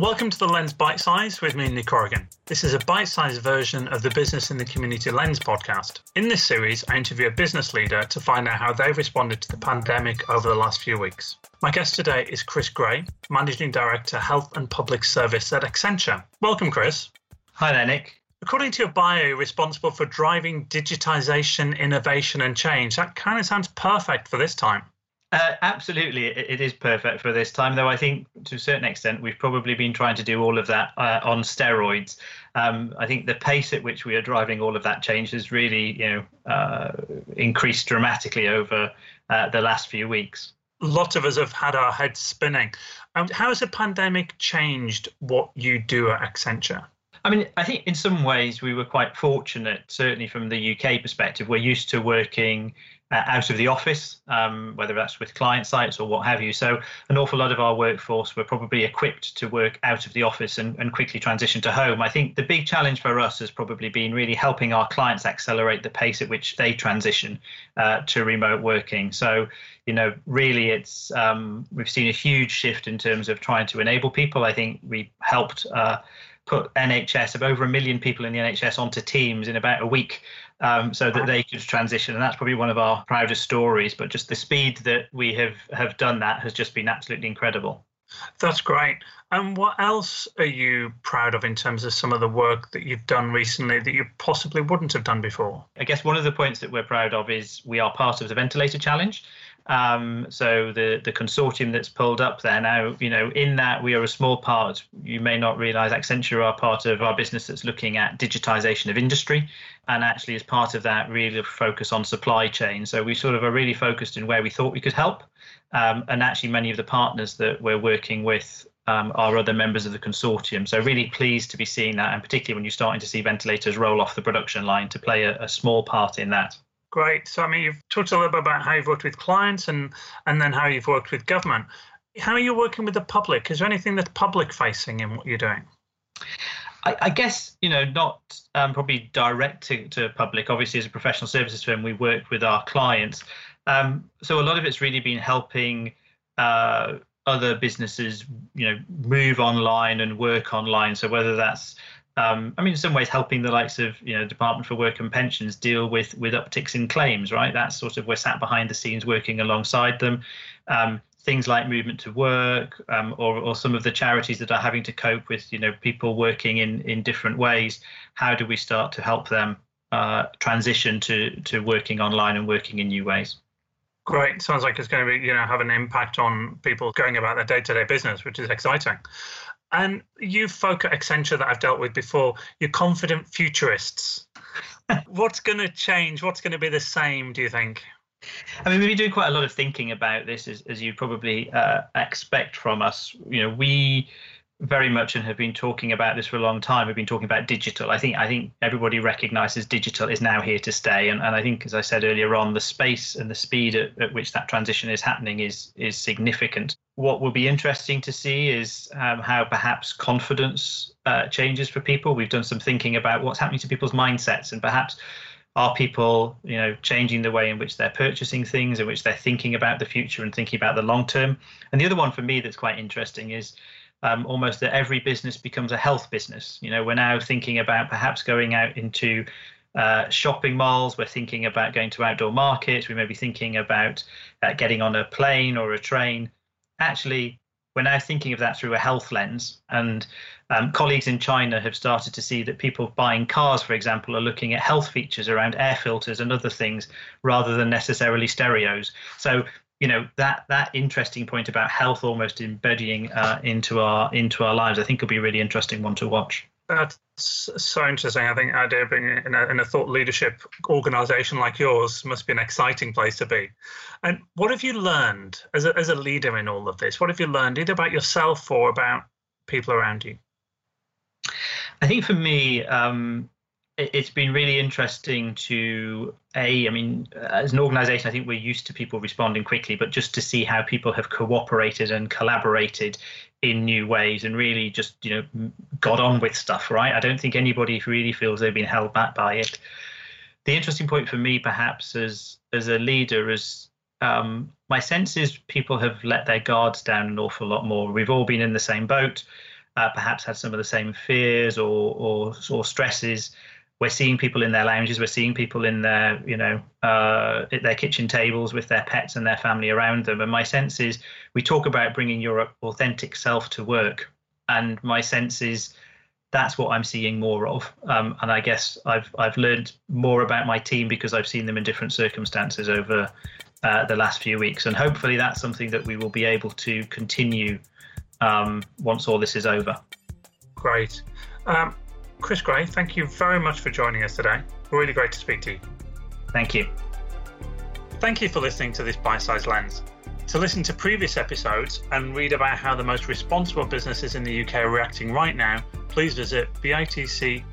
Welcome to the Lens Bite Size with me, Nick Corrigan. This is a bite sized version of the Business in the Community Lens podcast. In this series, I interview a business leader to find out how they've responded to the pandemic over the last few weeks. My guest today is Chris Gray, Managing Director, Health and Public Service at Accenture. Welcome, Chris. Hi there, Nick. According to your bio, you're responsible for driving digitization, innovation, and change. That kind of sounds perfect for this time. Uh, absolutely, it is perfect for this time. Though I think, to a certain extent, we've probably been trying to do all of that uh, on steroids. Um, I think the pace at which we are driving all of that change has really, you know, uh, increased dramatically over uh, the last few weeks. A lot of us have had our heads spinning. Um, how has the pandemic changed what you do at Accenture? I mean, I think in some ways we were quite fortunate, certainly from the UK perspective. We're used to working out of the office, um, whether that's with client sites or what have you. So, an awful lot of our workforce were probably equipped to work out of the office and, and quickly transition to home. I think the big challenge for us has probably been really helping our clients accelerate the pace at which they transition uh, to remote working. So, you know, really, it's um, we've seen a huge shift in terms of trying to enable people. I think we helped. Uh, put NHS of over a million people in the NHS onto Teams in about a week um, so that they could transition. And that's probably one of our proudest stories. But just the speed that we have, have done that has just been absolutely incredible. That's great. And what else are you proud of in terms of some of the work that you've done recently that you possibly wouldn't have done before? I guess one of the points that we're proud of is we are part of the ventilator challenge. Um, so the the consortium that's pulled up there now, you know, in that we are a small part. You may not realise Accenture are part of our business that's looking at digitisation of industry, and actually as part of that, really focus on supply chain. So we sort of are really focused in where we thought we could help, um, and actually many of the partners that we're working with um, are other members of the consortium. So really pleased to be seeing that, and particularly when you're starting to see ventilators roll off the production line to play a, a small part in that. Great. So I mean, you've talked a little bit about how you've worked with clients and and then how you've worked with government. How are you working with the public? Is there anything that's public facing in what you're doing? I, I guess you know not um, probably direct to, to public. Obviously, as a professional services firm, we work with our clients. Um, so a lot of it's really been helping uh, other businesses, you know, move online and work online. So whether that's um, I mean, in some ways, helping the likes of you know Department for Work and Pensions deal with with upticks in claims, right? That's sort of we're sat behind the scenes working alongside them. Um, things like movement to work, um, or or some of the charities that are having to cope with you know people working in in different ways. How do we start to help them uh, transition to to working online and working in new ways? Great. Sounds like it's going to be, you know, have an impact on people going about their day-to-day business, which is exciting. And you folk at Accenture that I've dealt with before, you're confident futurists. What's going to change? What's going to be the same, do you think? I mean, we've been doing quite a lot of thinking about this, as, as you probably uh, expect from us. You know, we very much and have been talking about this for a long time. We've been talking about digital. I think I think everybody recognises digital is now here to stay, and, and I think, as I said earlier on, the space and the speed at, at which that transition is happening is is significant. What will be interesting to see is um, how perhaps confidence uh, changes for people. We've done some thinking about what's happening to people's mindsets, and perhaps are people you know changing the way in which they're purchasing things in which they're thinking about the future and thinking about the long term and the other one for me that's quite interesting is um, almost that every business becomes a health business. You know, we're now thinking about perhaps going out into uh, shopping malls. We're thinking about going to outdoor markets. We may be thinking about uh, getting on a plane or a train. Actually, we're now thinking of that through a health lens. And um, colleagues in China have started to see that people buying cars, for example, are looking at health features around air filters and other things rather than necessarily stereos. So you know that that interesting point about health almost embedding uh, into our into our lives i think will be a really interesting one to watch that's so interesting i think idea being in a, in a thought leadership organization like yours must be an exciting place to be. And what have you learned as a, as a leader in all of this? What have you learned either about yourself or about people around you? I think for me um, it's been really interesting to a i mean as an organization i think we're used to people responding quickly but just to see how people have cooperated and collaborated in new ways and really just you know got on with stuff right? I don't think anybody really feels they've been held back by it. The interesting point for me perhaps as as a leader is um, my sense is people have let their guards down an awful lot more. We've all been in the same boat uh, perhaps had some of the same fears or, or, or stresses. We're seeing people in their lounges. We're seeing people in their, you know, uh, at their kitchen tables with their pets and their family around them. And my sense is, we talk about bringing your authentic self to work, and my sense is that's what I'm seeing more of. Um, and I guess I've I've learned more about my team because I've seen them in different circumstances over uh, the last few weeks, and hopefully that's something that we will be able to continue um, once all this is over. Great. Um, Chris Gray, thank you very much for joining us today. Really great to speak to you. Thank you. Thank you for listening to this bite sized lens. To listen to previous episodes and read about how the most responsible businesses in the UK are reacting right now, please visit bitc.org.uk.